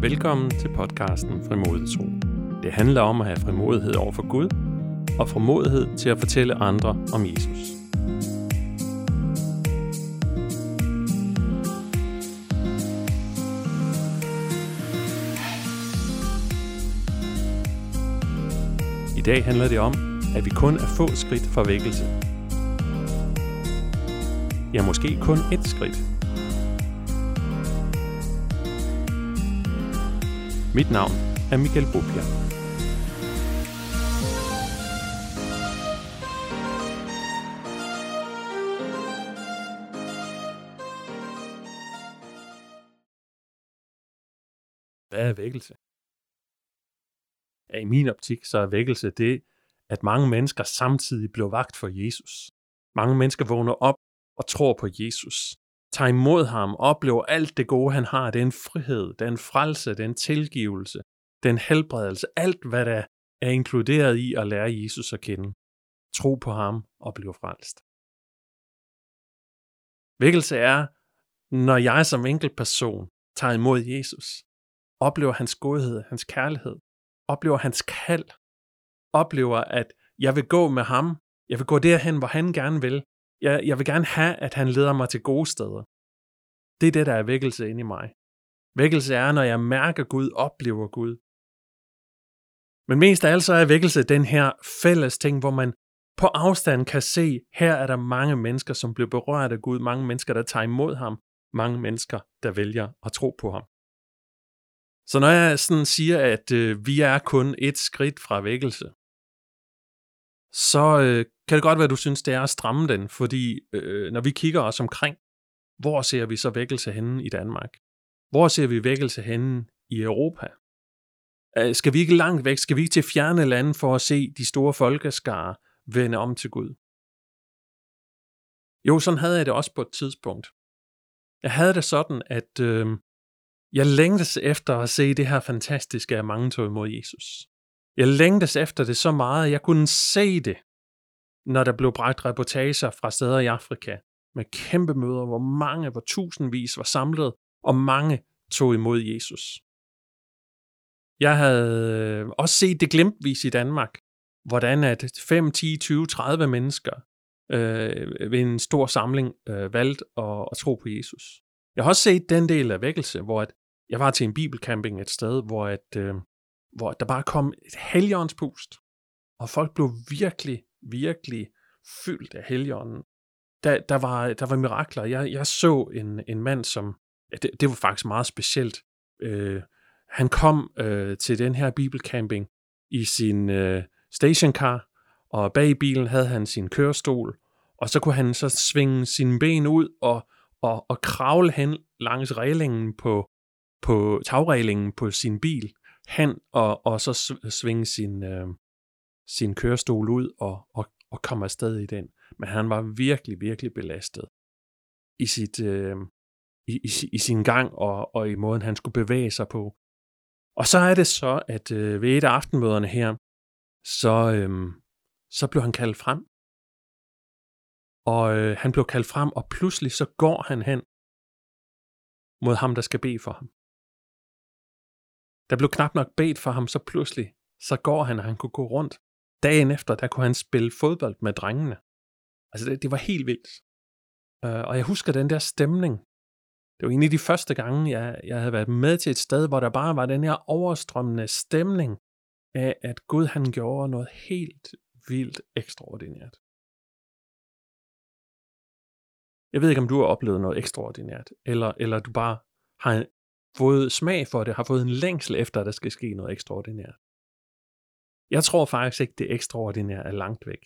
Velkommen til podcasten Frimodig Tro. Det handler om at have frimodighed over for Gud og frimodighed til at fortælle andre om Jesus. I dag handler det om, at vi kun er få skridt fra vækkelse. Ja, måske kun et skridt, Mit navn er Michael Bopia. Hvad er vækkelse? Ja, I min optik så er vækkelse det, at mange mennesker samtidig blev vagt for Jesus. Mange mennesker vågner op og tror på Jesus tager imod ham, oplever alt det gode, han har, den frihed, den frelse, den tilgivelse, den helbredelse, alt hvad der er inkluderet i at lære Jesus at kende. Tro på ham og blive frelst. Vækkelse er, når jeg som enkelt person tager imod Jesus, oplever hans godhed, hans kærlighed, oplever hans kald, oplever, at jeg vil gå med ham, jeg vil gå derhen, hvor han gerne vil, jeg, jeg vil gerne have, at han leder mig til gode steder. Det er det, der er vækkelse inde i mig. Vækkelse er, når jeg mærker Gud, oplever Gud. Men mest af alt så er vækkelse den her fælles ting, hvor man på afstand kan se, her er der mange mennesker, som bliver berørt af Gud, mange mennesker, der tager imod ham, mange mennesker, der vælger at tro på ham. Så når jeg sådan siger, at øh, vi er kun et skridt fra vækkelse, så øh, kan det godt være, at du synes, det er at stramme den, fordi øh, når vi kigger os omkring, hvor ser vi så vækkelse henne i Danmark? Hvor ser vi vækkelse henne i Europa? Øh, skal vi ikke langt væk? Skal vi ikke til fjerne lande for at se de store folkeskare vende om til Gud? Jo, sådan havde jeg det også på et tidspunkt. Jeg havde det sådan, at øh, jeg længtes efter at se det her fantastiske, at mange tog imod Jesus. Jeg længtes efter det så meget, at jeg kunne se det, når der blev bragt reportager fra steder i Afrika, med kæmpe møder, hvor mange, hvor tusindvis var samlet, og mange tog imod Jesus. Jeg havde øh, også set det glemtvis i Danmark, hvordan at 5, 10, 20, 30 mennesker øh, ved en stor samling øh, valgte at, at tro på Jesus. Jeg har også set den del af vækkelse, hvor at jeg var til en bibelcamping et sted, hvor at, øh, hvor der bare kom et helligåndspust, og folk blev virkelig, virkelig fyldt af helligånden. Der, der, var, der var mirakler. Jeg, jeg så en, en mand, som, ja, det, det var faktisk meget specielt. Øh, han kom øh, til den her bibelcamping i sin øh, stationcar, og bag bilen havde han sin kørestol, og så kunne han så svinge sine ben ud og, og, og kravle hen langs reglingen på, på tagreglingen på sin bil, han og, og så svinge sin, øh, sin kørestol ud og, og, og komme afsted i den. Men han var virkelig, virkelig belastet i, sit, øh, i, i, i sin gang og, og i måden, han skulle bevæge sig på. Og så er det så, at øh, ved et af aftenmøderne her, så, øh, så blev han kaldt frem. Og øh, han blev kaldt frem, og pludselig så går han hen mod ham, der skal bede for ham. Der blev knap nok bedt for ham, så pludselig, så går han, og han kunne gå rundt. Dagen efter, der kunne han spille fodbold med drengene. Altså, det, det var helt vildt. Øh, og jeg husker den der stemning. Det var en af de første gange, jeg, jeg havde været med til et sted, hvor der bare var den her overstrømmende stemning af, at Gud han gjorde noget helt vildt ekstraordinært. Jeg ved ikke, om du har oplevet noget ekstraordinært, eller, eller du bare har fået smag for det, har fået en længsel efter, at der skal ske noget ekstraordinært. Jeg tror faktisk ikke, det ekstraordinære er langt væk.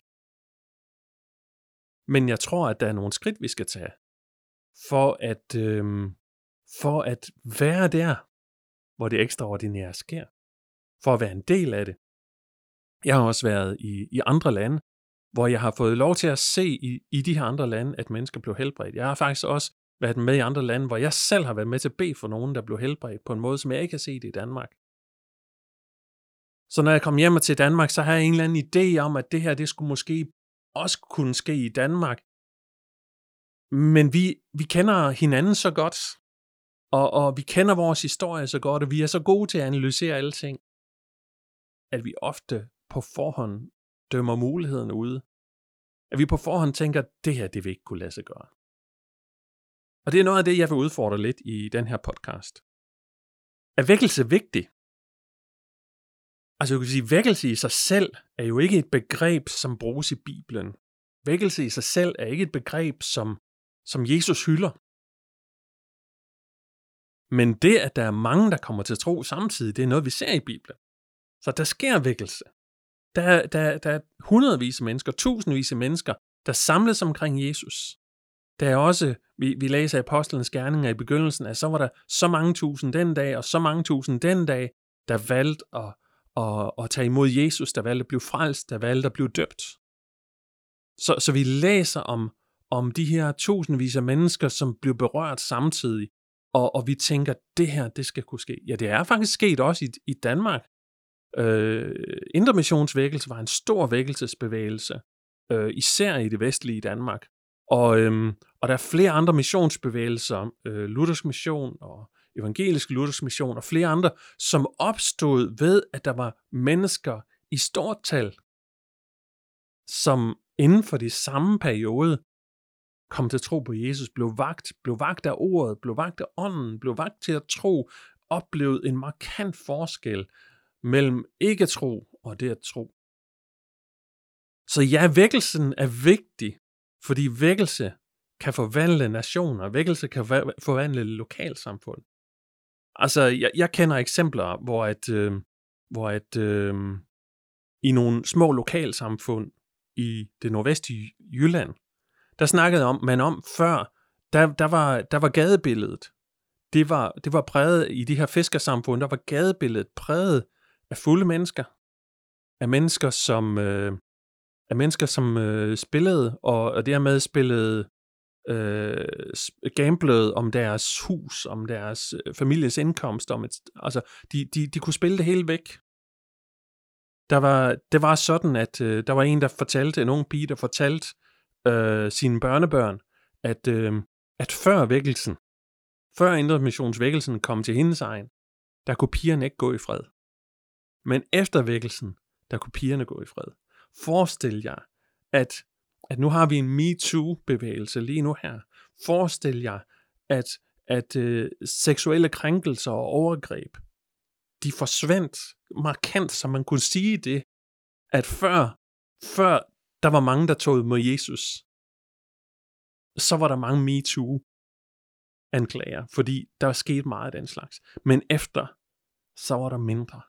Men jeg tror, at der er nogle skridt, vi skal tage, for at, øhm, for at være der, hvor det ekstraordinære sker. For at være en del af det. Jeg har også været i, i andre lande, hvor jeg har fået lov til at se i, i de her andre lande, at mennesker blev helbredt. Jeg har faktisk også været med i andre lande, hvor jeg selv har været med til at bede for nogen, der blev helbredt på en måde, som jeg ikke har set i Danmark. Så når jeg kom hjem til Danmark, så har jeg en eller anden idé om, at det her, det skulle måske også kunne ske i Danmark. Men vi, vi kender hinanden så godt, og, og vi kender vores historie så godt, og vi er så gode til at analysere alting, at vi ofte på forhånd dømmer muligheden ude. At vi på forhånd tænker, at det her, det vil ikke kunne lade sig gøre. Og det er noget af det, jeg vil udfordre lidt i den her podcast. Er vækkelse vigtig? Altså, du kan sige, vækkelse i sig selv er jo ikke et begreb, som bruges i Bibelen. Vækkelse i sig selv er ikke et begreb, som, som Jesus hylder. Men det, at der er mange, der kommer til tro samtidig, det er noget, vi ser i Bibelen. Så der sker vækkelse. Der, der, der er hundredvis af mennesker, tusindvis af mennesker, der samles omkring Jesus. Der er også, vi, vi læser apostlenes gerninger i begyndelsen, at så var der så mange tusind den dag, og så mange tusind den dag, der valgte at, at, at tage imod Jesus, der valgte at blive frelst, der valgte at blive døbt. Så, så vi læser om, om de her tusindvis af mennesker, som blev berørt samtidig, og, og vi tænker, det her, det skal kunne ske. Ja, det er faktisk sket også i, i Danmark. Øh, Intermissionsvækkelse var en stor vækkelsesbevægelse, øh, især i det vestlige Danmark. Og, øhm, og der er flere andre missionsbevægelser, øh, Luthersk Mission og Evangelisk Luthersk Mission og flere andre, som opstod ved, at der var mennesker i stort tal, som inden for de samme periode kom til at tro på Jesus, blev vagt, blev vagt af ordet, blev vagt af ånden, blev vagt til at tro, oplevede en markant forskel mellem ikke tro og det at tro. Så ja, vækkelsen er vigtig, fordi vækkelse kan forvandle nationer, vækkelse kan forvandle lokalsamfund. Altså, jeg, jeg kender eksempler, hvor at, øh, hvor at øh, i nogle små lokalsamfund i det nordvestlige Jylland, der snakkede om, man om før, der, der, var, der var gadebilledet. Det var, det var præget i de her fiskersamfund, der var gadebilledet præget af fulde mennesker. Af mennesker, som, øh, af mennesker, som øh, spillede, og, og dermed spillede øh, gamblede om deres hus, om deres øh, families indkomst, om et, altså de, de, de kunne spille det hele væk. Der var, det var sådan, at øh, der var en, der fortalte, en ung pige, der fortalte øh, sine børnebørn, at, øh, at før vækkelsen, før intermissionsvækkelsen kom til hendes egen, der kunne pigerne ikke gå i fred. Men efter vækkelsen, der kunne pigerne gå i fred. Forestil jer, at, at nu har vi en MeToo-bevægelse lige nu her. Forestil jer, at, at øh, seksuelle krænkelser og overgreb, de forsvandt markant, så man kunne sige det, at før, før der var mange, der tog mod Jesus, så var der mange MeToo anklager, fordi der var sket meget af den slags. Men efter, så var der mindre.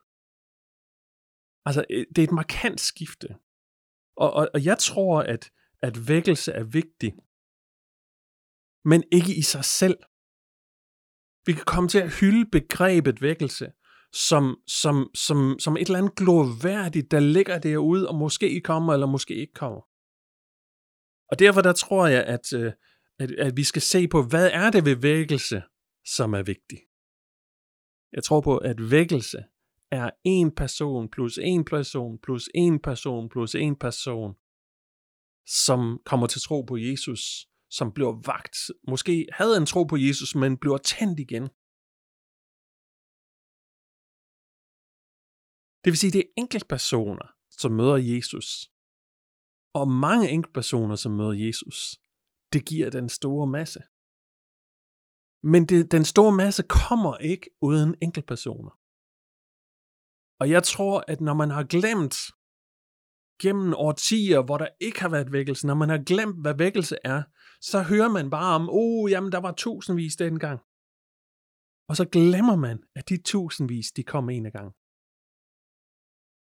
Altså, øh, det er et markant skifte. Og, og, og jeg tror, at, at vækkelse er vigtig, men ikke i sig selv. Vi kan komme til at hylde begrebet vækkelse som, som, som, som et eller andet glorværdigt, der ligger derude, og måske kommer, eller måske ikke kommer. Og derfor der tror jeg, at, øh, at, at vi skal se på, hvad er det ved vækkelse, som er vigtigt. Jeg tror på, at vækkelse er en person plus en person plus en person plus en person, som kommer til tro på Jesus, som bliver vagt. Måske havde en tro på Jesus, men bliver tændt igen. Det vil sige, det er enkeltpersoner, som møder Jesus. Og mange enkeltpersoner, som møder Jesus. Det giver den store masse. Men det, den store masse kommer ikke uden enkeltpersoner. Og jeg tror, at når man har glemt gennem årtier, hvor der ikke har været vækkelse, når man har glemt, hvad vækkelse er, så hører man bare om, oh, jamen der var tusindvis dengang. Og så glemmer man, at de tusindvis, de kom en gang.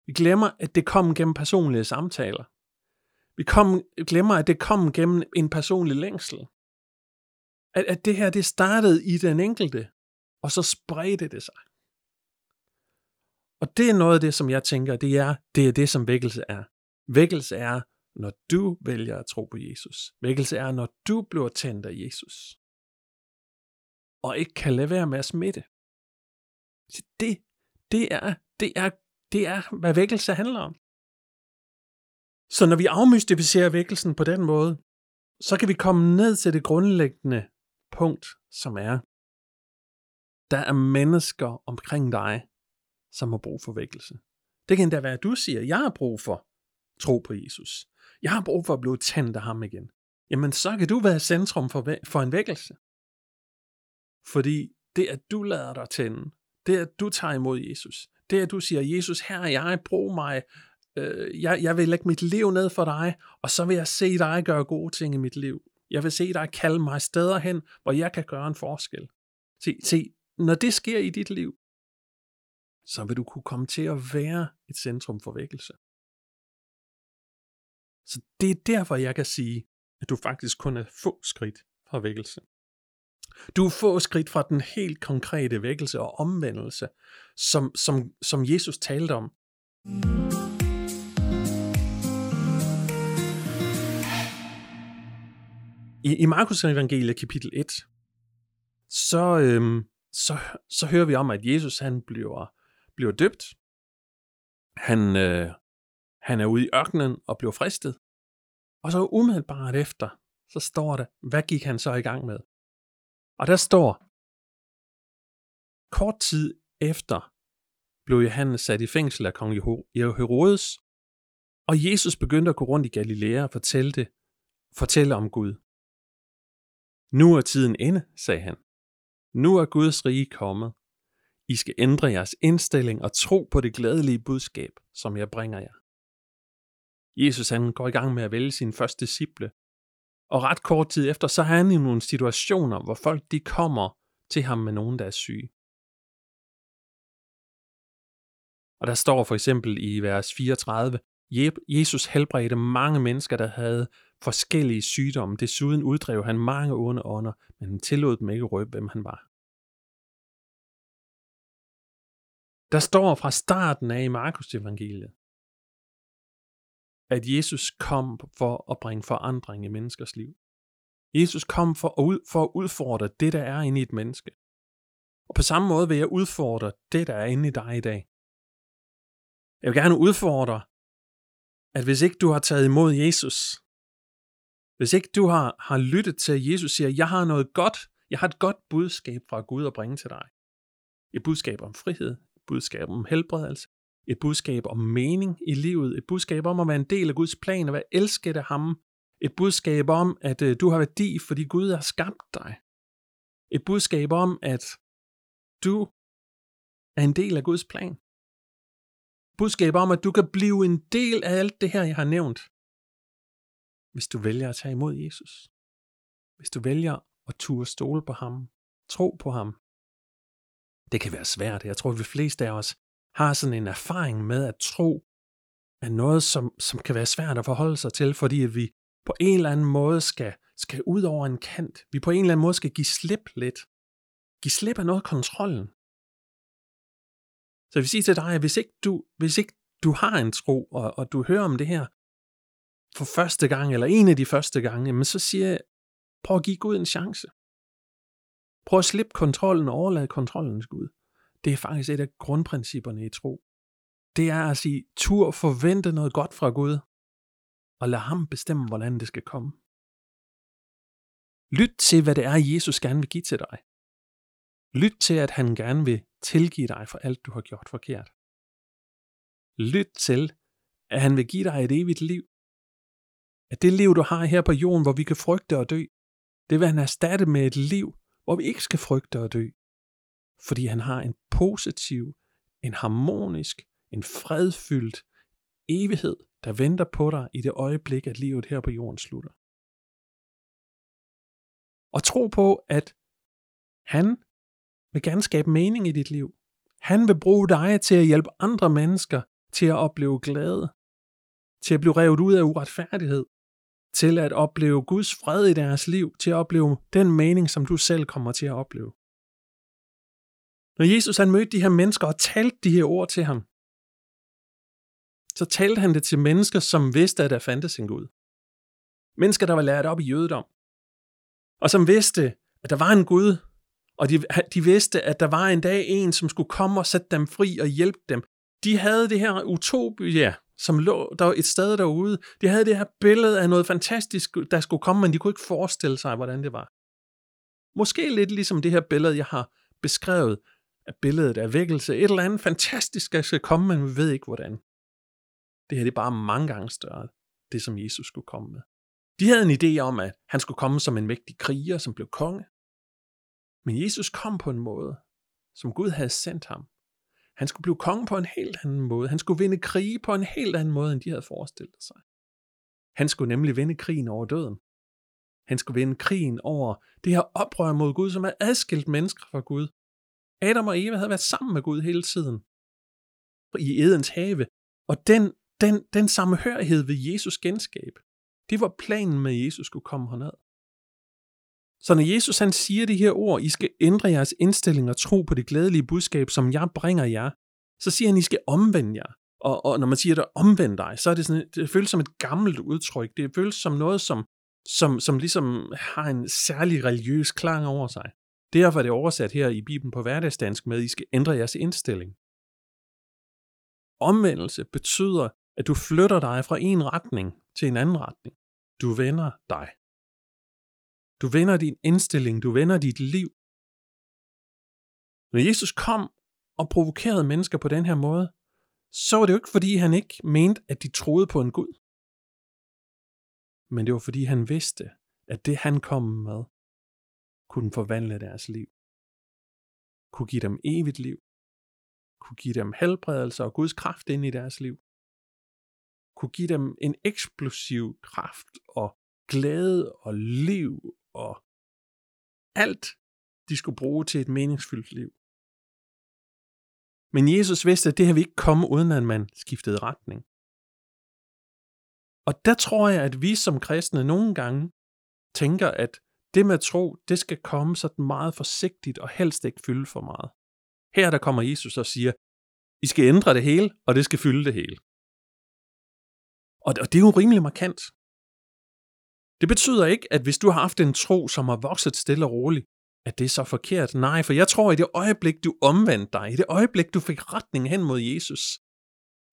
Vi glemmer, at det kom gennem personlige samtaler. Vi kom, glemmer, at det kom gennem en personlig længsel. At, at det her, det startede i den enkelte, og så spredte det sig. Og det er noget af det, som jeg tænker, det er det, er det som vækkelse er. Vækkelse er, når du vælger at tro på Jesus. Vækkelse er, når du bliver tændt af Jesus. Og ikke kan lade være med at smitte. Så det, det er, det er, det er, hvad vækkelse handler om. Så når vi afmystificerer vækkelsen på den måde, så kan vi komme ned til det grundlæggende punkt, som er, Der er mennesker omkring dig, som har brug for vækkelse. Det kan endda være, at du siger, jeg har brug for tro på Jesus. Jeg har brug for at blive tændt af ham igen. Jamen, så kan du være centrum for, for en vækkelse. Fordi det, at du lader dig tænde, det, at du tager imod Jesus, det, at du siger, Jesus, her er jeg, brug mig, øh, jeg, jeg vil lægge mit liv ned for dig, og så vil jeg se dig gøre gode ting i mit liv. Jeg vil se dig kalde mig steder hen, hvor jeg kan gøre en forskel. Se, se, når det sker i dit liv, så vil du kunne komme til at være et centrum for vækkelse. Så det er derfor, jeg kan sige, at du faktisk kun er få skridt fra vækkelse. Du er få skridt fra den helt konkrete vækkelse og omvendelse, som, som, som Jesus talte om. I, i Markus evangeliet kapitel 1, så, øhm, så, så hører vi om, at Jesus han bliver, bliver døbt. Han, øh, han er ude i ørkenen og bliver fristet. Og så umiddelbart efter, så står der, hvad gik han så i gang med? Og der står, kort tid efter blev Johannes sat i fængsel af kong Herodes, og Jesus begyndte at gå rundt i Galilea og fortælle, det, fortælle om Gud. Nu er tiden inde, sagde han. Nu er Guds rige kommet. I skal ændre jeres indstilling og tro på det glædelige budskab, som jeg bringer jer. Jesus han går i gang med at vælge sin første disciple, og ret kort tid efter, så er han i nogle situationer, hvor folk de kommer til ham med nogen, der er syge. Og der står for eksempel i vers 34, Jesus helbredte mange mennesker, der havde forskellige sygdomme. Desuden uddrev han mange onde ånder, men han tillod dem ikke røbe, hvem han var. Der står fra starten af i Markus evangeliet, at Jesus kom for at bringe forandring i menneskers liv. Jesus kom for at, ud, for at udfordre det, der er inde i et menneske. Og på samme måde vil jeg udfordre det, der er inde i dig i dag. Jeg vil gerne udfordre, at hvis ikke du har taget imod Jesus, hvis ikke du har, har lyttet til, at Jesus siger, jeg har noget godt, jeg har et godt budskab fra Gud at bringe til dig. Et budskab om frihed, budskab om helbredelse, et budskab om mening i livet, et budskab om at være en del af Guds plan og være elsket af ham, et budskab om, at øh, du har værdi, fordi Gud har skabt dig. Et budskab om, at du er en del af Guds plan. Et budskab om, at du kan blive en del af alt det her, jeg har nævnt, hvis du vælger at tage imod Jesus. Hvis du vælger at turde stole på ham, tro på ham. Det kan være svært. Jeg tror, at de fleste af os har sådan en erfaring med at tro er noget, som, som kan være svært at forholde sig til, fordi at vi på en eller anden måde skal, skal ud over en kant. Vi på en eller anden måde skal give slip lidt. Give slip af noget af kontrollen. Så jeg vil sige til dig, at hvis ikke du, hvis ikke du har en tro, og, og du hører om det her for første gang, eller en af de første gange, men så siger jeg, prøv at give Gud en chance. Prøv at slippe kontrollen og overlade kontrollen til Gud. Det er faktisk et af grundprincipperne i tro. Det er at sige, tur forvente noget godt fra Gud, og lad ham bestemme, hvordan det skal komme. Lyt til, hvad det er, Jesus gerne vil give til dig. Lyt til, at han gerne vil tilgive dig for alt, du har gjort forkert. Lyt til, at han vil give dig et evigt liv. At det liv, du har her på jorden, hvor vi kan frygte og dø, det vil han erstatte med et liv, hvor vi ikke skal frygte at dø, fordi han har en positiv, en harmonisk, en fredfyldt evighed, der venter på dig i det øjeblik, at livet her på jorden slutter. Og tro på, at han vil gerne skabe mening i dit liv. Han vil bruge dig til at hjælpe andre mennesker til at opleve glæde, til at blive revet ud af uretfærdighed, til at opleve Guds fred i deres liv, til at opleve den mening, som du selv kommer til at opleve. Når Jesus han mødte de her mennesker og talte de her ord til ham, så talte han det til mennesker, som vidste, at der fandtes en Gud. Mennesker, der var lært op i jødedom. Og som vidste, at der var en Gud, og de, de vidste, at der var en dag en, som skulle komme og sætte dem fri og hjælpe dem. De havde det her utopia, som lå der var et sted derude. De havde det her billede af noget fantastisk, der skulle komme, men de kunne ikke forestille sig, hvordan det var. Måske lidt ligesom det her billede, jeg har beskrevet af billedet af vækkelse. Et eller andet fantastisk, der skal komme, men vi ved ikke hvordan. Det her det er bare mange gange større, det som Jesus skulle komme med. De havde en idé om, at han skulle komme som en mægtig kriger, som blev konge. Men Jesus kom på en måde, som Gud havde sendt ham. Han skulle blive konge på en helt anden måde. Han skulle vinde krige på en helt anden måde, end de havde forestillet sig. Han skulle nemlig vinde krigen over døden. Han skulle vinde krigen over det her oprør mod Gud, som er adskilt mennesker fra Gud. Adam og Eva havde været sammen med Gud hele tiden. I Edens have. Og den, den, den samhørighed ved Jesus genskab, det var planen med, at Jesus skulle komme herned. Så når Jesus han siger de her ord, I skal ændre jeres indstilling og tro på det glædelige budskab, som jeg bringer jer, så siger han, I skal omvende jer. Og, og når man siger, at omvend dig, så er det sådan, det føles som et gammelt udtryk. Det føles som noget, som, som, som ligesom har en særlig religiøs klang over sig. Derfor er det oversat her i Bibelen på hverdagsdansk med, at I skal ændre jeres indstilling. Omvendelse betyder, at du flytter dig fra en retning til en anden retning. Du vender dig. Du vender din indstilling, du vender dit liv. Når Jesus kom og provokerede mennesker på den her måde, så var det jo ikke, fordi han ikke mente, at de troede på en Gud. Men det var, fordi han vidste, at det han kom med, kunne forvandle deres liv. Kunne give dem evigt liv. Kunne give dem helbredelse og Guds kraft ind i deres liv. Kunne give dem en eksplosiv kraft og glæde og liv og alt, de skulle bruge til et meningsfyldt liv. Men Jesus vidste, at det her vi ikke komme, uden at man skiftede retning. Og der tror jeg, at vi som kristne nogle gange tænker, at det med tro, det skal komme sådan meget forsigtigt og helst ikke fylde for meget. Her der kommer Jesus og siger, I skal ændre det hele, og det skal fylde det hele. Og det er jo rimelig markant. Det betyder ikke, at hvis du har haft en tro, som har vokset stille og roligt, at det er så forkert. Nej, for jeg tror, i det øjeblik, du omvendte dig, i det øjeblik, du fik retning hen mod Jesus,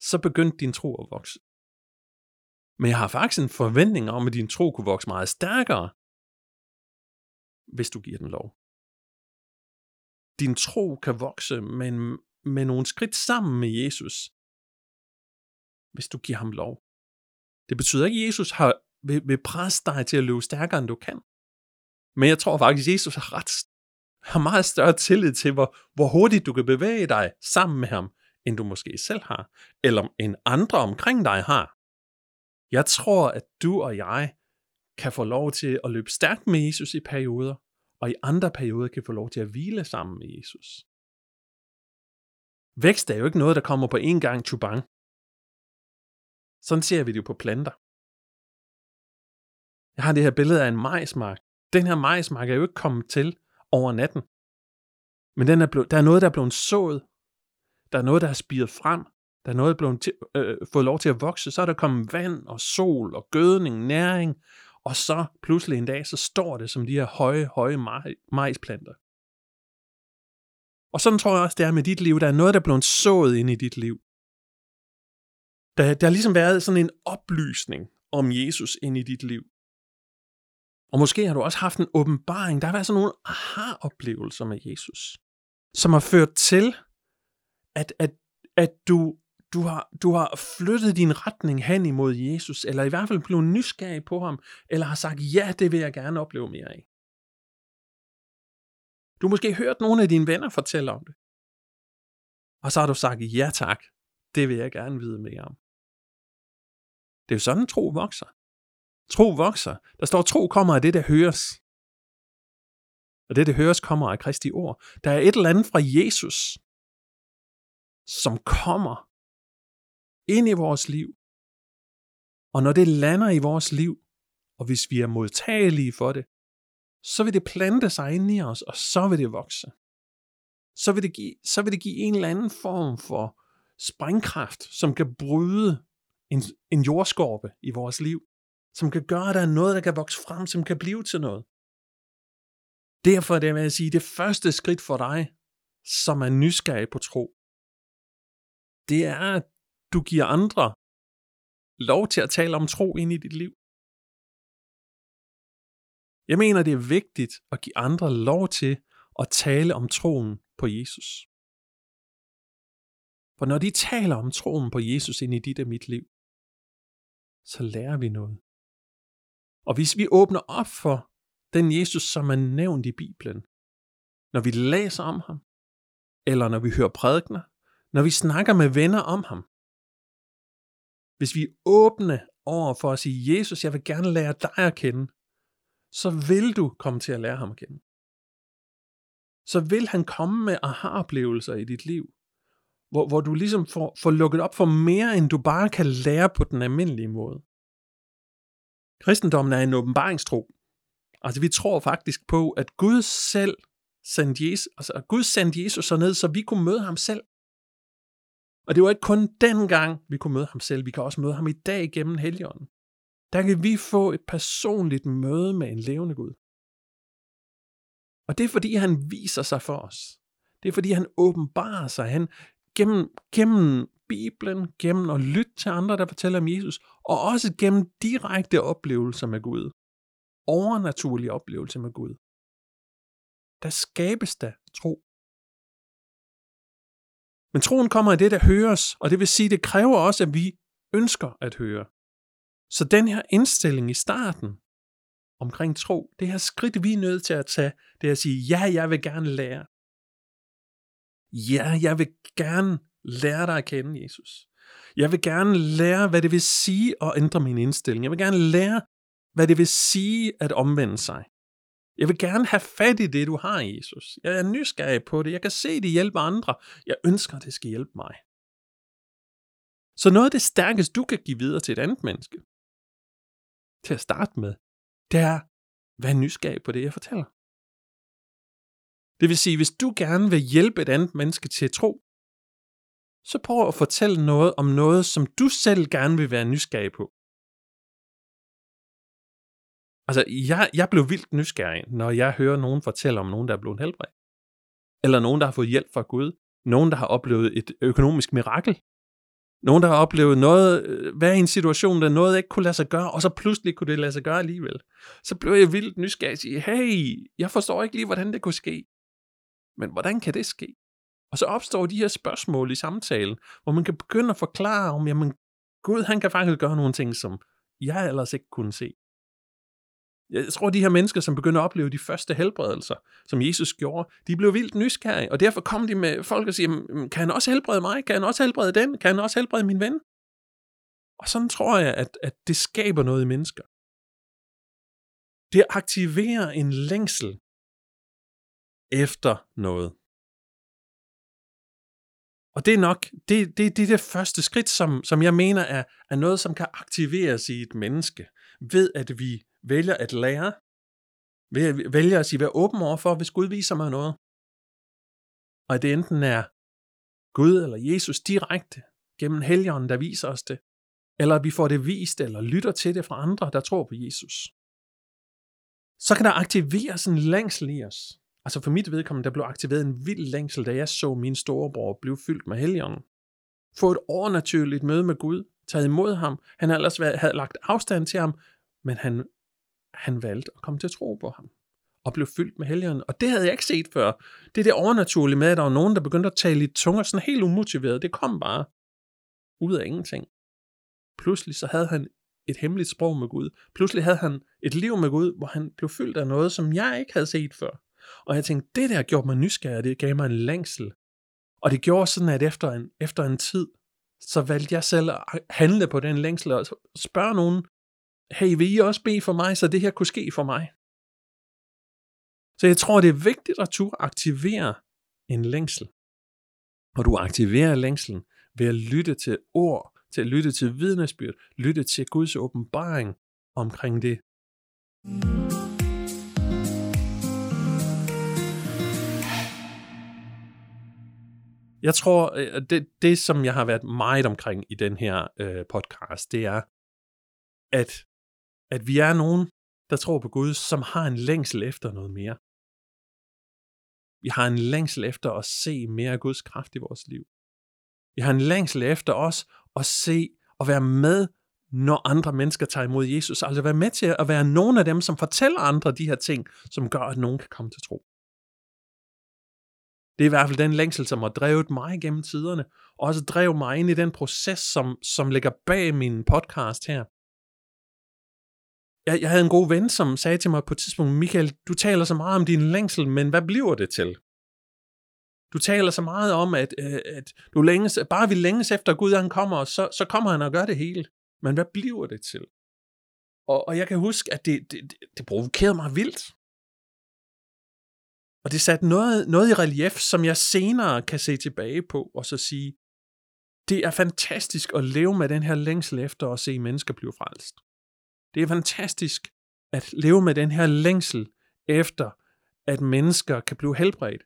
så begyndte din tro at vokse. Men jeg har faktisk en forventning om, at din tro kunne vokse meget stærkere, hvis du giver den lov. Din tro kan vokse med, med nogle skridt sammen med Jesus, hvis du giver ham lov. Det betyder ikke, at Jesus har, vil, vil presse dig til at løbe stærkere, end du kan. Men jeg tror faktisk, at Jesus har ret har meget større tillid til, hvor, hvor hurtigt du kan bevæge dig sammen med ham, end du måske selv har, eller end andre omkring dig har. Jeg tror, at du og jeg kan få lov til at løbe stærkt med Jesus i perioder, og i andre perioder kan få lov til at hvile sammen med Jesus. Vækst er jo ikke noget, der kommer på en gang chubang. Sådan ser vi det jo på planter. Jeg har det her billede af en majsmark. Den her majsmark er jo ikke kommet til over natten. Men den er blevet, der er noget, der er blevet sået. Der er noget, der er spiret frem. Der er noget, der er blevet til, øh, fået lov til at vokse. Så er der kommet vand og sol og gødning, næring. Og så pludselig en dag, så står det som de her høje, høje maj- majsplanter. Og sådan tror jeg også, det er med dit liv. Der er noget, der er blevet sået ind i dit liv. Der, der har ligesom været sådan en oplysning om Jesus ind i dit liv. Og måske har du også haft en åbenbaring. Der har været sådan nogle aha-oplevelser med Jesus, som har ført til, at, at, at du, du, har, du har flyttet din retning hen imod Jesus, eller i hvert fald blevet nysgerrig på ham, eller har sagt, ja, det vil jeg gerne opleve mere af. Du har måske hørt nogle af dine venner fortælle om det. Og så har du sagt, ja tak, det vil jeg gerne vide mere om. Det er jo sådan, tro vokser. Tro vokser. Der står, tro kommer af det, der høres. Og det, der høres, kommer af Kristi ord. Der er et eller andet fra Jesus, som kommer ind i vores liv. Og når det lander i vores liv, og hvis vi er modtagelige for det, så vil det plante sig ind i os, og så vil det vokse. Så vil det give, så vil det give en eller anden form for sprængkraft, som kan bryde en, en jordskorpe i vores liv som kan gøre, at der er noget, der kan vokse frem, som kan blive til noget. Derfor det vil jeg sige, det første skridt for dig, som er nysgerrig på tro, det er, at du giver andre lov til at tale om tro ind i dit liv. Jeg mener, det er vigtigt at give andre lov til at tale om troen på Jesus. For når de taler om troen på Jesus ind i dit og mit liv, så lærer vi noget. Og hvis vi åbner op for den Jesus, som er nævnt i Bibelen, når vi læser om ham, eller når vi hører prædikner, når vi snakker med venner om ham, hvis vi er åbne over for at sige, Jesus, jeg vil gerne lære dig at kende, så vil du komme til at lære ham at kende. Så vil han komme med aha-oplevelser i dit liv, hvor, hvor du ligesom får, får lukket op for mere, end du bare kan lære på den almindelige måde. Kristendommen er en åbenbaringstro. Altså vi tror faktisk på, at Gud selv sendte Jesus, altså at Gud sendte Jesus så ned, så vi kunne møde ham selv. Og det var ikke kun den gang, vi kunne møde ham selv. Vi kan også møde ham i dag gennem Helligånden. Der kan vi få et personligt møde med en levende Gud. Og det er fordi, han viser sig for os. Det er fordi, han åbenbarer sig. Han gennem, gennem Bibelen, gennem at lytte til andre, der fortæller om Jesus, og også gennem direkte oplevelser med Gud. Overnaturlige oplevelser med Gud. Der skabes der tro. Men troen kommer af det, der høres, og det vil sige, det kræver også, at vi ønsker at høre. Så den her indstilling i starten omkring tro, det her skridt, vi er nødt til at tage, det er at sige, ja, jeg vil gerne lære. Ja, jeg vil gerne lære dig at kende Jesus. Jeg vil gerne lære, hvad det vil sige at ændre min indstilling. Jeg vil gerne lære, hvad det vil sige at omvende sig. Jeg vil gerne have fat i det, du har, Jesus. Jeg er nysgerrig på det. Jeg kan se, det hjælper andre. Jeg ønsker, at det skal hjælpe mig. Så noget af det stærkeste, du kan give videre til et andet menneske, til at starte med, det er, vær nysgerrig på det, jeg fortæller. Det vil sige, hvis du gerne vil hjælpe et andet menneske til at tro, så prøv at fortælle noget om noget, som du selv gerne vil være nysgerrig på. Altså, jeg, jeg blev vildt nysgerrig, når jeg hører nogen fortælle om nogen, der er blevet helbredt. Eller nogen, der har fået hjælp fra Gud. Nogen, der har oplevet et økonomisk mirakel. Nogen, der har oplevet noget, øh, være i en situation, der noget ikke kunne lade sig gøre, og så pludselig kunne det lade sig gøre alligevel. Så blev jeg vildt nysgerrig og sige, hey, jeg forstår ikke lige, hvordan det kunne ske. Men hvordan kan det ske? Og så opstår de her spørgsmål i samtalen, hvor man kan begynde at forklare om, jamen Gud, han kan faktisk gøre nogle ting, som jeg ellers ikke kunne se. Jeg tror, de her mennesker, som begynder at opleve de første helbredelser, som Jesus gjorde, de blev vildt nysgerrige, og derfor kom de med folk og siger, kan han også helbrede mig? Kan han også helbrede den? Kan han også helbrede min ven? Og sådan tror jeg, at, at det skaber noget i mennesker. Det aktiverer en længsel efter noget. Og det er nok, det, det, det er det første skridt, som, som jeg mener er, er noget, som kan aktiveres i et menneske, ved at vi vælger at lære, ved, vælger at sige, være åben over for, hvis Gud viser mig noget. Og det enten er Gud eller Jesus direkte gennem helgeren, der viser os det, eller vi får det vist, eller lytter til det fra andre, der tror på Jesus. Så kan der aktiveres en længsel i os. Altså for mit vedkommende, der blev aktiveret en vild længsel, da jeg så min storebror blive fyldt med helgen. Få et overnaturligt møde med Gud, taget imod ham. Han havde ellers havde lagt afstand til ham, men han han valgte at komme til at tro på ham og blev fyldt med helgen. Og det havde jeg ikke set før. Det er det overnaturlige med, at der var nogen, der begyndte at tale i tunger, sådan helt umotiveret. Det kom bare ud af ingenting. Pludselig så havde han et hemmeligt sprog med Gud. Pludselig havde han et liv med Gud, hvor han blev fyldt af noget, som jeg ikke havde set før. Og jeg tænkte, det der gjorde mig nysgerrig, det gav mig en længsel. Og det gjorde sådan, at efter en, efter en tid, så valgte jeg selv at handle på den længsel og spørge nogen, hey, vil I også bede for mig, så det her kunne ske for mig? Så jeg tror, det er vigtigt at du aktivere en længsel. Og du aktiverer længselen ved at lytte til ord, til at lytte til vidnesbyrd, lytte til Guds åbenbaring omkring det. Jeg tror, øh, det, det som jeg har været meget omkring i den her øh, podcast, det er, at at vi er nogen, der tror på Gud, som har en længsel efter noget mere. Vi har en længsel efter at se mere af Guds kraft i vores liv. Vi har en længsel efter os at se og være med, når andre mennesker tager imod Jesus. Altså være med til at være nogle af dem, som fortæller andre de her ting, som gør, at nogen kan komme til tro. Det er i hvert fald den længsel, som har drevet mig gennem tiderne, og også drev mig ind i den proces, som, som ligger bag min podcast her. Jeg, jeg havde en god ven, som sagde til mig på et tidspunkt, Michael, du taler så meget om din længsel, men hvad bliver det til? Du taler så meget om, at, øh, at du længes, bare vi længes efter Gud, han kommer, så, så kommer han og gør det hele. Men hvad bliver det til? Og, og jeg kan huske, at det, det, det provokerede mig vildt. Og det satte noget, noget i relief, som jeg senere kan se tilbage på, og så sige, det er fantastisk at leve med den her længsel efter at se mennesker blive frelst. Det er fantastisk at leve med den her længsel efter, at mennesker kan blive helbredt.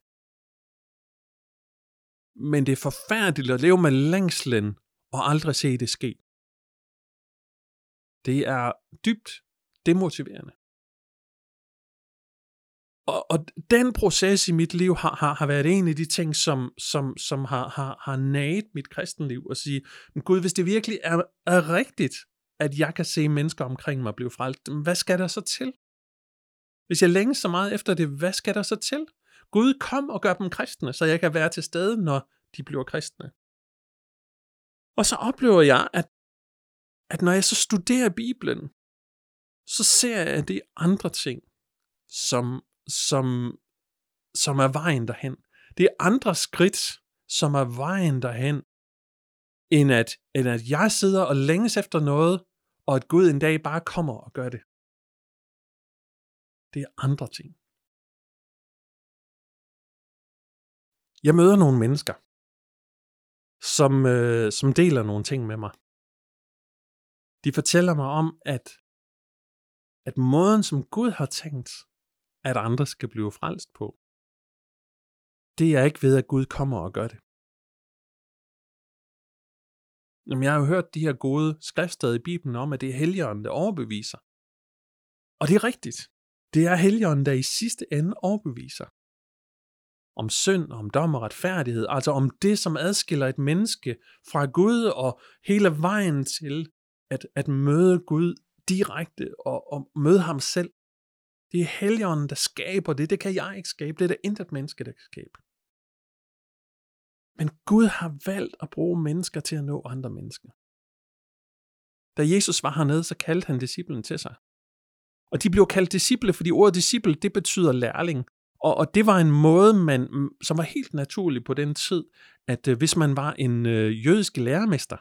Men det er forfærdeligt at leve med længslen og aldrig se det ske. Det er dybt demotiverende. Og, og den proces i mit liv har, har, har været en af de ting, som, som, som har, har, har naget mit kristenliv. Og sige, men Gud, hvis det virkelig er, er rigtigt, at jeg kan se mennesker omkring mig blive frelst, hvad skal der så til? Hvis jeg længes så meget efter det, hvad skal der så til? Gud, kom og gør dem kristne, så jeg kan være til stede, når de bliver kristne. Og så oplever jeg, at, at når jeg så studerer Bibelen, så ser jeg, at det er andre ting, som, som, som er vejen derhen. Det er andre skridt, som er vejen derhen, end at, end at jeg sidder og længes efter noget, og at Gud en dag bare kommer og gør det. Det er andre ting. Jeg møder nogle mennesker, som, øh, som deler nogle ting med mig. De fortæller mig om, at, at måden, som Gud har tænkt, at andre skal blive frelst på, det er ikke ved, at Gud kommer og gør det. Jamen, jeg har jo hørt de her gode skriftsteder i Bibelen om, at det er helligånden, der overbeviser. Og det er rigtigt. Det er helligånden, der i sidste ende overbeviser. Om synd, om dom og retfærdighed, altså om det, som adskiller et menneske fra Gud og hele vejen til at, at møde Gud direkte og, og møde ham selv. Det er helligånden, der skaber det. Det kan jeg ikke skabe. Det er der intet menneske, der kan skabe. Men Gud har valgt at bruge mennesker til at nå andre mennesker. Da Jesus var hernede, så kaldte han disciplen til sig. Og de blev kaldt disciple, fordi ordet disciple, det betyder lærling. Og, og det var en måde, man, som var helt naturlig på den tid, at øh, hvis man var en øh, jødisk lærermester,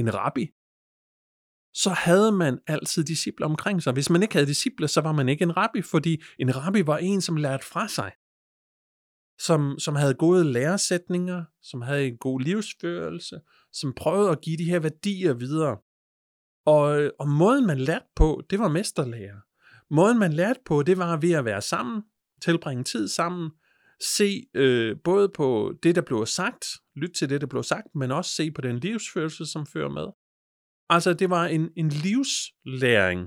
en rabbi, så havde man altid disciple omkring sig. Hvis man ikke havde disciple, så var man ikke en rabbi, fordi en rabbi var en, som lærte fra sig som, som havde gode læresætninger, som havde en god livsførelse, som prøvede at give de her værdier videre. Og, og måden man lærte på, det var mesterlærer. Måden man lærte på, det var ved at være sammen, tilbringe tid sammen, se øh, både på det, der blev sagt, lytte til det, der blev sagt, men også se på den livsførelse, som fører med. Altså, det var en, en livslæring.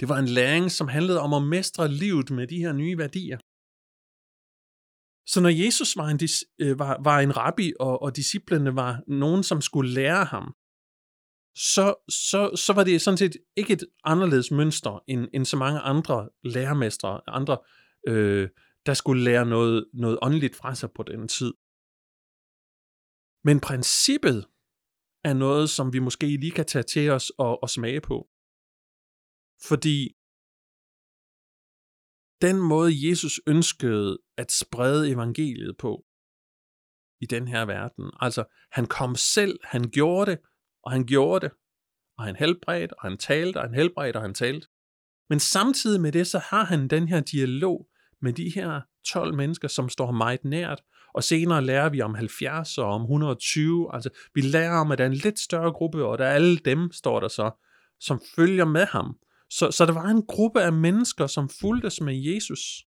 Det var en læring, som handlede om at mestre livet med de her nye værdier. Så når Jesus var en, øh, var, var en rabbi, og, og disciplene var nogen, som skulle lære ham, så, så, så var det sådan set ikke et anderledes mønster end, end så mange andre lærermestre, andre, øh, der skulle lære noget, noget åndeligt fra sig på den tid. Men princippet er noget, som vi måske lige kan tage til os og, og smage på. Fordi den måde, Jesus ønskede at sprede evangeliet på i den her verden. Altså, han kom selv, han gjorde det, og han gjorde det, og han helbredte, og han talte, og han helbredte, og han talte. Men samtidig med det, så har han den her dialog med de her 12 mennesker, som står meget nært, og senere lærer vi om 70 og om 120, altså vi lærer om, at der er en lidt større gruppe, og der er alle dem, står der så, som følger med ham, så, så der var en gruppe af mennesker, som fulgtes med Jesus.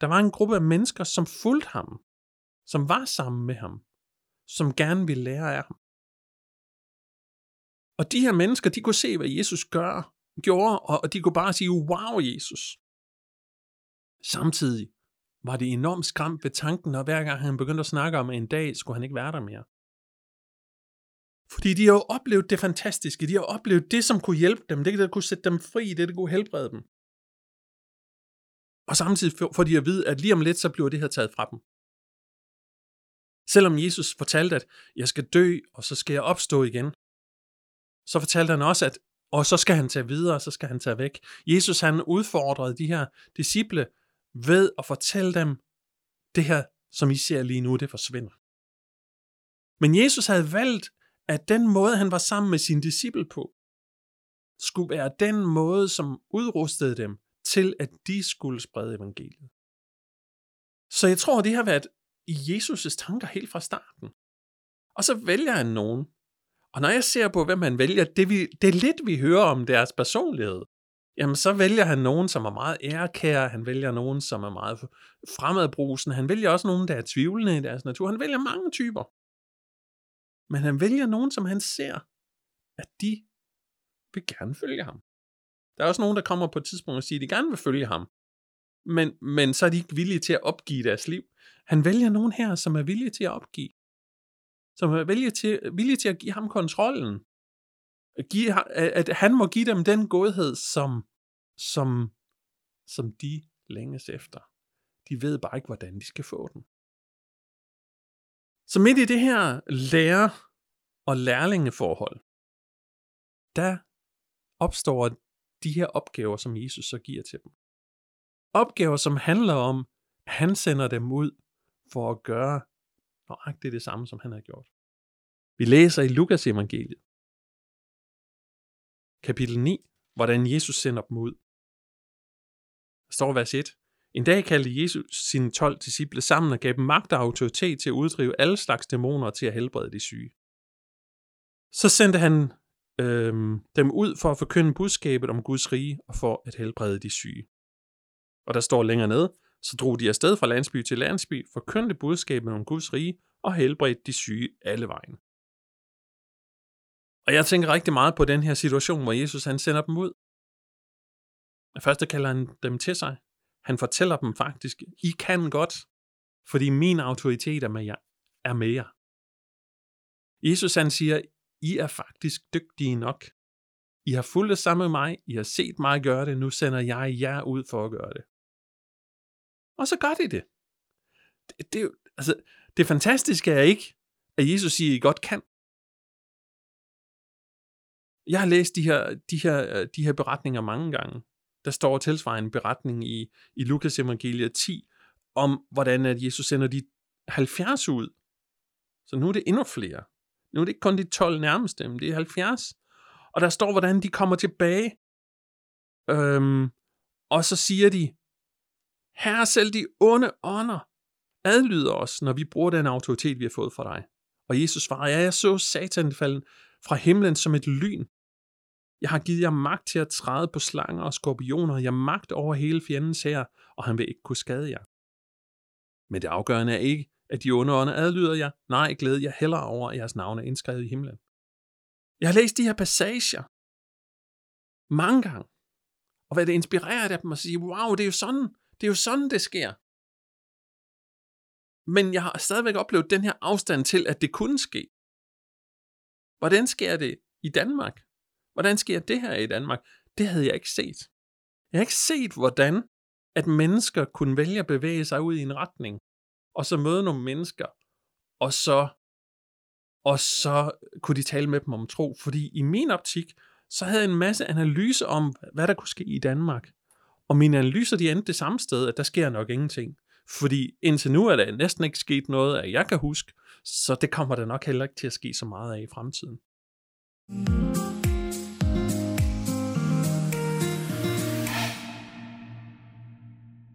Der var en gruppe af mennesker, som fulgte ham, som var sammen med ham, som gerne ville lære af ham. Og de her mennesker, de kunne se, hvad Jesus gør, gjorde, og de kunne bare sige, wow, Jesus. Samtidig var det enormt skræmt ved tanken, og hver gang han begyndte at snakke om, at en dag skulle han ikke være der mere. Fordi de har jo oplevet det fantastiske. De har oplevet det, som kunne hjælpe dem. Det, der kunne sætte dem fri. Det, der kunne helbrede dem. Og samtidig får de at vide, at lige om lidt, så bliver det her taget fra dem. Selvom Jesus fortalte, at jeg skal dø, og så skal jeg opstå igen, så fortalte han også, at og så skal han tage videre, og så skal han tage væk. Jesus han udfordrede de her disciple ved at fortælle dem, det her, som I ser lige nu, det forsvinder. Men Jesus havde valgt, at den måde, han var sammen med sine disciple på, skulle være den måde, som udrustede dem til, at de skulle sprede evangeliet. Så jeg tror, det har været i Jesus' tanker helt fra starten. Og så vælger han nogen. Og når jeg ser på, hvem han vælger, det, vi, det er lidt, vi hører om deres personlighed. Jamen, så vælger han nogen, som er meget ærekære. Han vælger nogen, som er meget fremadbrusende. Han vælger også nogen, der er tvivlende i deres natur. Han vælger mange typer. Men han vælger nogen, som han ser, at de vil gerne følge ham. Der er også nogen, der kommer på et tidspunkt og siger, at de gerne vil følge ham. Men, men så er de ikke villige til at opgive deres liv. Han vælger nogen her, som er villige til at opgive. Som er villige til, villige til at give ham kontrollen. At, give, at han må give dem den godhed, som, som, som de længes efter. De ved bare ikke, hvordan de skal få den. Så midt i det her lærer- og lærlingeforhold, der opstår de her opgaver, som Jesus så giver til dem. Opgaver, som handler om, at han sender dem ud for at gøre nøjagtigt det samme, som han har gjort. Vi læser i Lukas evangeliet, kapitel 9, hvordan Jesus sender dem ud. Der står vers 1. En dag kaldte Jesus sine 12 disciple sammen og gav dem magt og autoritet til at uddrive alle slags dæmoner og til at helbrede de syge. Så sendte han øhm, dem ud for at forkynde budskabet om Guds rige og for at helbrede de syge. Og der står længere nede, så drog de afsted fra landsby til landsby, forkyndte budskabet om Guds rige og helbredte de syge alle vejen. Og jeg tænker rigtig meget på den her situation, hvor Jesus han sender dem ud. Først kalder han dem til sig. Han fortæller dem faktisk, I kan godt, fordi min autoritet er med jer. Er med jer. Jesus han siger, I er faktisk dygtige nok. I har fulgt sammen med mig, I har set mig gøre det, nu sender jeg jer ud for at gøre det. Og så gør de det. Det, det, altså, det fantastiske er ikke, at Jesus siger, at I godt kan. Jeg har læst de her, de her, øh, de her beretninger mange gange. Der står tilsvarende en beretning i, i Lukas evangeliet 10, om hvordan at Jesus sender de 70 ud. Så nu er det endnu flere. Nu er det ikke kun de 12 nærmeste, men det er 70. Og der står, hvordan de kommer tilbage. Øhm, og så siger de, Herre, selv de onde ånder adlyder os, når vi bruger den autoritet, vi har fået fra dig. Og Jesus svarer, ja, jeg så satan falde fra himlen som et lyn. Jeg har givet jer magt til at træde på slanger og skorpioner. Jeg har magt over hele fjendens her, og han vil ikke kunne skade jer. Men det afgørende er ikke, at de onde ånder adlyder jer. Nej, glæd jer heller over, at jeres navne er indskrevet i himlen. Jeg har læst de her passager mange gange, og det inspireret af dem at sige, wow, det er jo sådan, det er jo sådan, det sker. Men jeg har stadigvæk oplevet den her afstand til, at det kunne ske. Hvordan sker det i Danmark? Hvordan sker det her i Danmark? Det havde jeg ikke set. Jeg har ikke set, hvordan at mennesker kunne vælge at bevæge sig ud i en retning, og så møde nogle mennesker, og så, og så kunne de tale med dem om tro. Fordi i min optik, så havde jeg en masse analyse om, hvad der kunne ske i Danmark. Og mine analyser, de endte det samme sted, at der sker nok ingenting. Fordi indtil nu er der næsten ikke sket noget, at jeg kan huske, så det kommer der nok heller ikke til at ske så meget af i fremtiden.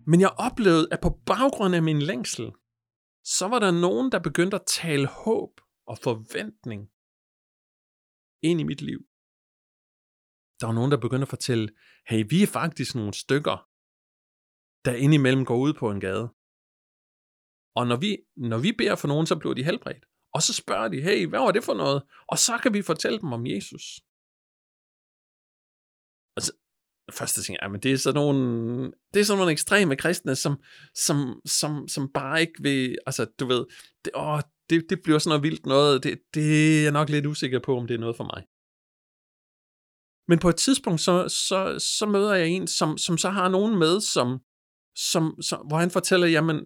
Men jeg oplevede, at på baggrund af min længsel, så var der nogen, der begyndte at tale håb og forventning ind i mit liv. Der var nogen, der begyndte at fortælle, hey, vi er faktisk nogle stykker, der indimellem går ud på en gade. Og når vi, når vi beder for nogen, så bliver de helbredt. Og så spørger de, hey, hvad var det for noget? Og så kan vi fortælle dem om Jesus. Altså, første ting er, men det er sådan nogle, det er sådan nogle ekstreme kristne, som, som, som, som bare ikke vil, altså du ved, det, åh, det, det bliver sådan noget vildt noget, det, det er jeg nok lidt usikker på, om det er noget for mig. Men på et tidspunkt, så, så, så møder jeg en, som, som så har nogen med, som, som, som, hvor han fortæller, jamen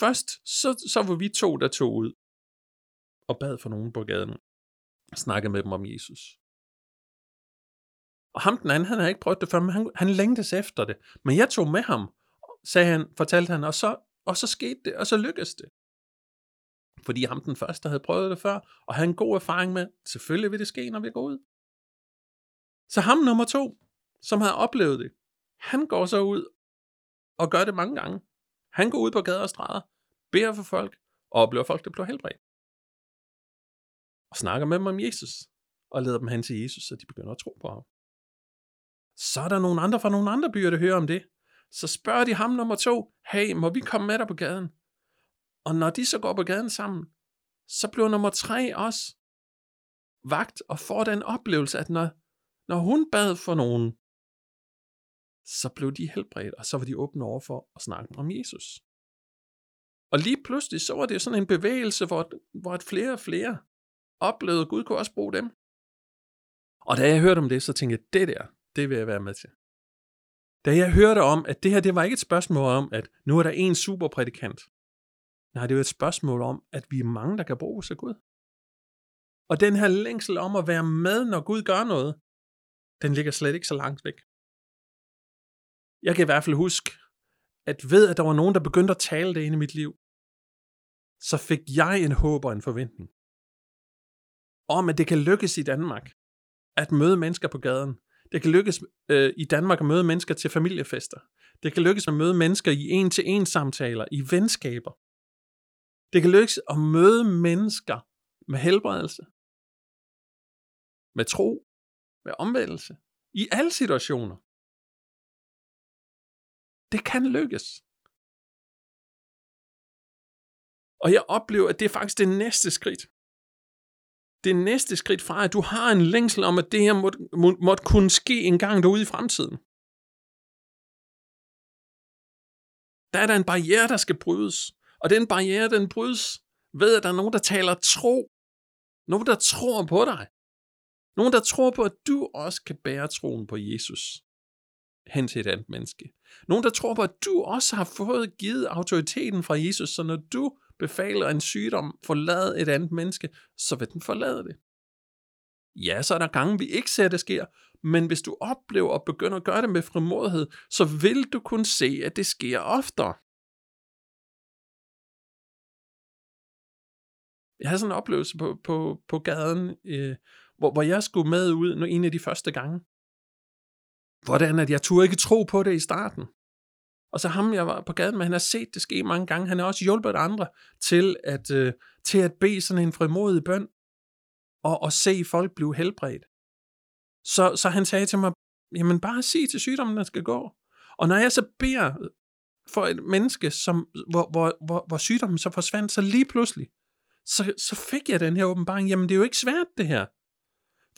først, så, så var vi to, der tog ud og bad for nogen på gaden og snakkede med dem om Jesus. Og ham den anden, han havde ikke prøvet det før, men han, han længtes efter det. Men jeg tog med ham, sagde han, fortalte han, og så, og så skete det, og så lykkedes det. Fordi ham den første havde prøvet det før, og havde en god erfaring med, selvfølgelig vil det ske, når vi går ud. Så ham nummer to, som havde oplevet det, han går så ud og gør det mange gange. Han går ud på gader og stræder, beder for folk, og oplever folk, der bliver helbredt. Og snakker med dem om Jesus, og leder dem hen til Jesus, så de begynder at tro på ham. Så er der nogle andre fra nogle andre byer, der hører om det. Så spørger de ham nummer to, hey, må vi komme med dig på gaden? Og når de så går på gaden sammen, så bliver nummer tre også vagt og får den oplevelse, at når, når hun bad for nogen, så blev de helbredt, og så var de åbne over for at snakke om Jesus. Og lige pludselig, så var det sådan en bevægelse, hvor, hvor at flere og flere oplevede, at Gud kunne også bruge dem. Og da jeg hørte om det, så tænkte jeg, det der, det vil jeg være med til. Da jeg hørte om, at det her, det var ikke et spørgsmål om, at nu er der en superprædikant. Nej, det var et spørgsmål om, at vi er mange, der kan bruges af Gud. Og den her længsel om at være med, når Gud gør noget, den ligger slet ikke så langt væk. Jeg kan i hvert fald huske, at ved, at der var nogen, der begyndte at tale det ind i mit liv, så fik jeg en håb og en forventning om, at det kan lykkes i Danmark at møde mennesker på gaden. Det kan lykkes øh, i Danmark at møde mennesker til familiefester. Det kan lykkes at møde mennesker i en-til-en samtaler, i venskaber. Det kan lykkes at møde mennesker med helbredelse, med tro, med omvendelse, i alle situationer. Det kan lykkes. Og jeg oplever, at det er faktisk det næste skridt. Det næste skridt fra, at du har en længsel om, at det her måtte, må, måtte kunne ske en gang derude i fremtiden. Der er der en barriere, der skal brydes. Og den barriere, den brydes ved, at der er nogen, der taler tro. Nogen, der tror på dig. Nogen, der tror på, at du også kan bære troen på Jesus hen til et andet menneske. Nogen, der tror på, at du også har fået givet autoriteten fra Jesus, så når du befaler en sygdom, forlade et andet menneske, så vil den forlade det. Ja, så er der gange, vi ikke ser, at det sker, men hvis du oplever og begynder at gøre det med frimodighed, så vil du kunne se, at det sker oftere. Jeg havde sådan en oplevelse på, på, på gaden, øh, hvor, hvor jeg skulle med ud en af de første gange. Hvordan at jeg turde ikke tro på det i starten. Og så ham, jeg var på gaden med, han har set det ske mange gange. Han har også hjulpet andre til at, øh, til at bede sådan en frimodig bøn, og, og se folk blive helbredt. Så, så han sagde til mig, jamen bare sig til sygdommen, der skal gå. Og når jeg så beder for et menneske, som, hvor, hvor, hvor, hvor sygdommen så forsvandt, så lige pludselig, så, så fik jeg den her åbenbaring, jamen det er jo ikke svært det her.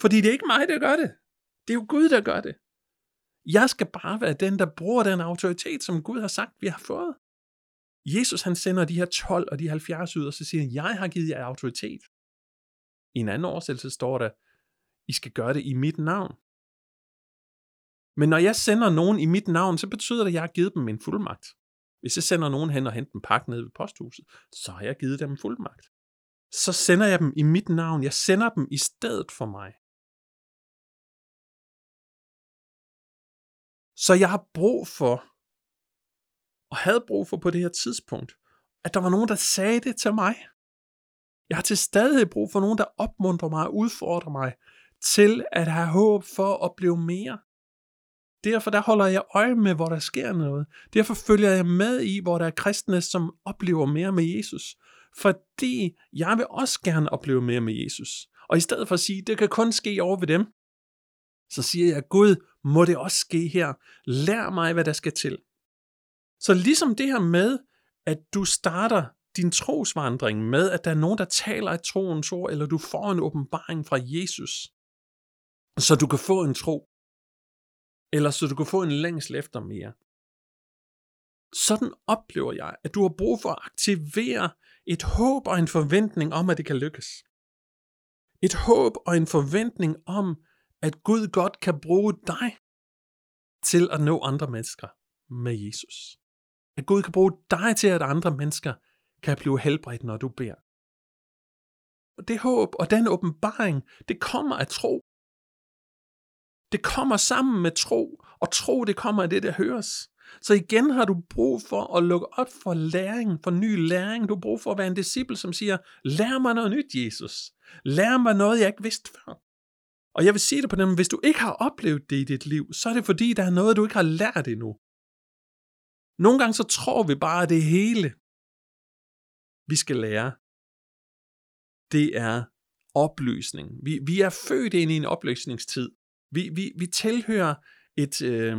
Fordi det er ikke mig, der gør det. Det er jo Gud, der gør det. Jeg skal bare være den, der bruger den autoritet, som Gud har sagt, vi har fået. Jesus han sender de her 12 og de 70 ud, og så siger han, jeg har givet jer autoritet. I en anden oversættelse står der, I skal gøre det i mit navn. Men når jeg sender nogen i mit navn, så betyder det, at jeg har givet dem en fuldmagt. Hvis jeg sender nogen hen og henter en pakke ned ved posthuset, så har jeg givet dem en fuldmagt. Så sender jeg dem i mit navn. Jeg sender dem i stedet for mig. Så jeg har brug for, og havde brug for på det her tidspunkt, at der var nogen, der sagde det til mig. Jeg har til stadighed brug for nogen, der opmuntrer mig og udfordrer mig til at have håb for at blive mere. Derfor der holder jeg øje med, hvor der sker noget. Derfor følger jeg med i, hvor der er kristne, som oplever mere med Jesus. Fordi jeg vil også gerne opleve mere med Jesus. Og i stedet for at sige, det kan kun ske over ved dem, så siger jeg, Gud, må det også ske her. Lær mig, hvad der skal til. Så ligesom det her med, at du starter din trosvandring med, at der er nogen, der taler et troens ord, eller du får en åbenbaring fra Jesus, så du kan få en tro, eller så du kan få en længsel efter mere. Sådan oplever jeg, at du har brug for at aktivere et håb og en forventning om, at det kan lykkes. Et håb og en forventning om, at Gud godt kan bruge dig til at nå andre mennesker med Jesus. At Gud kan bruge dig til, at andre mennesker kan blive helbredt, når du beder. Og det håb og den åbenbaring, det kommer af tro. Det kommer sammen med tro, og tro det kommer af det, der høres. Så igen har du brug for at lukke op for læring, for ny læring. Du har brug for at være en disciple, som siger, lær mig noget nyt, Jesus. Lær mig noget, jeg ikke vidste før. Og jeg vil sige det på dem, hvis du ikke har oplevet det i dit liv, så er det fordi, der er noget, du ikke har lært endnu. Nogle gange så tror vi bare, at det hele, vi skal lære, det er oplysning. Vi, vi er født ind i en oplysningstid. Vi, vi, vi tilhører et, øh,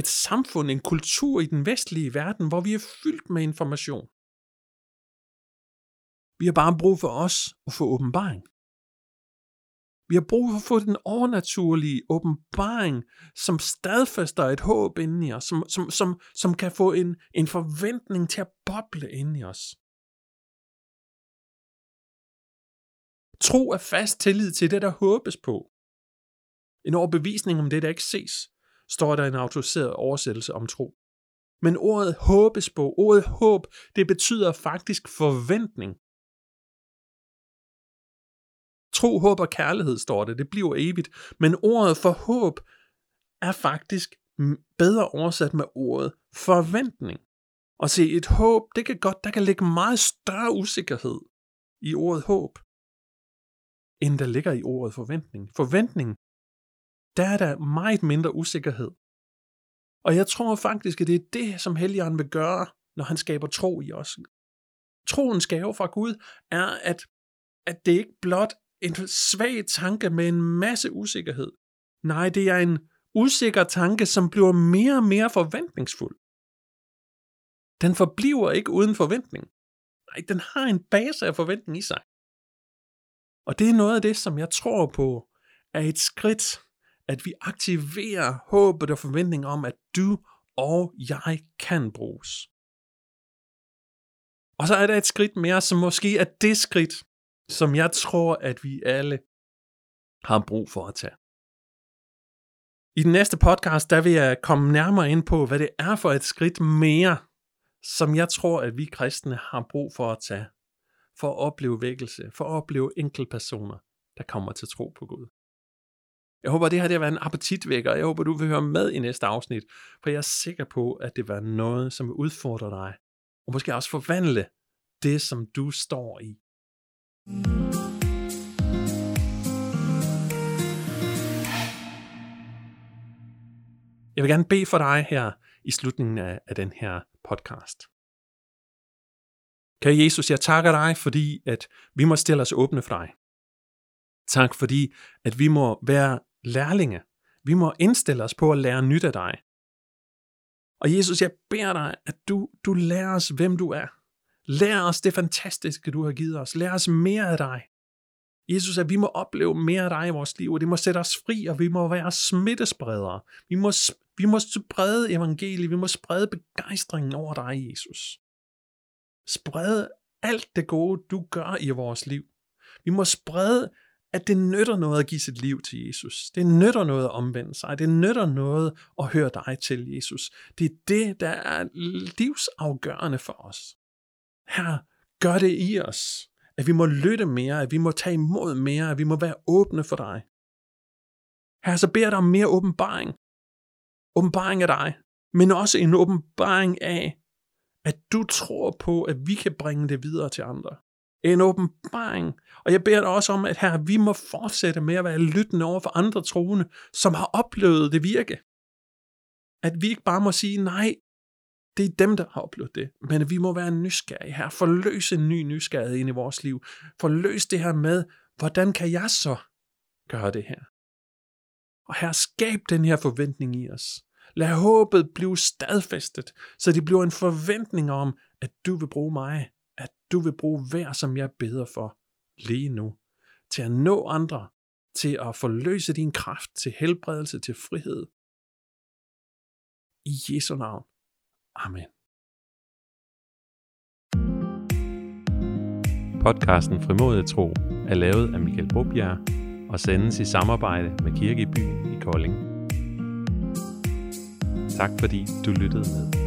et samfund, en kultur i den vestlige verden, hvor vi er fyldt med information. Vi har bare brug for os at få åbenbaring. Vi har brug for at få den overnaturlige åbenbaring, som stadfæster et håb inde i os, som, som, som, som kan få en, en forventning til at boble ind i os. Tro er fast tillid til det, der håbes på. En overbevisning om det, der ikke ses, står der en autoriseret oversættelse om tro. Men ordet håbes på, ordet håb, det betyder faktisk forventning. Tro, håb og kærlighed står det, det bliver evigt. Men ordet for håb er faktisk bedre oversat med ordet forventning. Og se, et håb, det kan godt, der kan ligge meget større usikkerhed i ordet håb, end der ligger i ordet forventning. Forventning, der er der meget mindre usikkerhed. Og jeg tror faktisk, at det er det, som Helligånden vil gøre, når han skaber tro i os. Troens gave fra Gud er, at, at det ikke blot en svag tanke med en masse usikkerhed. Nej, det er en usikker tanke, som bliver mere og mere forventningsfuld. Den forbliver ikke uden forventning. Nej, den har en base af forventning i sig. Og det er noget af det, som jeg tror på, er et skridt, at vi aktiverer håbet og forventningen om, at du og jeg kan bruges. Og så er der et skridt mere, som måske er det skridt, som jeg tror, at vi alle har brug for at tage. I den næste podcast, der vil jeg komme nærmere ind på, hvad det er for et skridt mere, som jeg tror, at vi kristne har brug for at tage, for at opleve vækkelse, for at opleve enkeltpersoner, der kommer til tro på Gud. Jeg håber, det her det har været en appetitvækker, og jeg håber, du vil høre med i næste afsnit, for jeg er sikker på, at det var noget, som vil udfordre dig, og måske også forvandle det, som du står i. Jeg vil gerne bede for dig her i slutningen af, af den her podcast. Kære Jesus, jeg takker dig, fordi at vi må stille os åbne for dig. Tak fordi, at vi må være lærlinge. Vi må indstille os på at lære nyt af dig. Og Jesus, jeg beder dig, at du, du lærer os, hvem du er. Lær os det fantastiske, du har givet os. Lær os mere af dig. Jesus, at vi må opleve mere af dig i vores liv, og det må sætte os fri, og vi må være smittespredere. Vi må, vi må sprede evangeliet, vi må sprede begejstringen over dig, Jesus. Sprede alt det gode, du gør i vores liv. Vi må sprede, at det nytter noget at give sit liv til Jesus. Det nytter noget at omvende sig. Det nytter noget at høre dig til, Jesus. Det er det, der er livsafgørende for os. Her, gør det i os, at vi må lytte mere, at vi må tage imod mere, at vi må være åbne for dig. Her, så beder jeg dig om mere åbenbaring. Åbenbaring af dig, men også en åbenbaring af, at du tror på, at vi kan bringe det videre til andre. En åbenbaring. Og jeg beder dig også om, at her, vi må fortsætte med at være lyttende over for andre troende, som har oplevet det virke. At vi ikke bare må sige, nej, det er dem, der har oplevet det. Men vi må være nysgerrige her. Forløse en ny nysgerrighed ind i vores liv. Forløs det her med, hvordan kan jeg så gøre det her? Og her, skab den her forventning i os. Lad håbet blive stadfæstet, så det bliver en forventning om, at du vil bruge mig. At du vil bruge hver, som jeg beder for lige nu. Til at nå andre. Til at forløse din kraft. Til helbredelse. Til frihed. I Jesu navn. Amen. Podcasten Frimodet Tro er lavet af Michael Bobjær og sendes i samarbejde med Kirkebyen i Kolding. Tak fordi du lyttede med.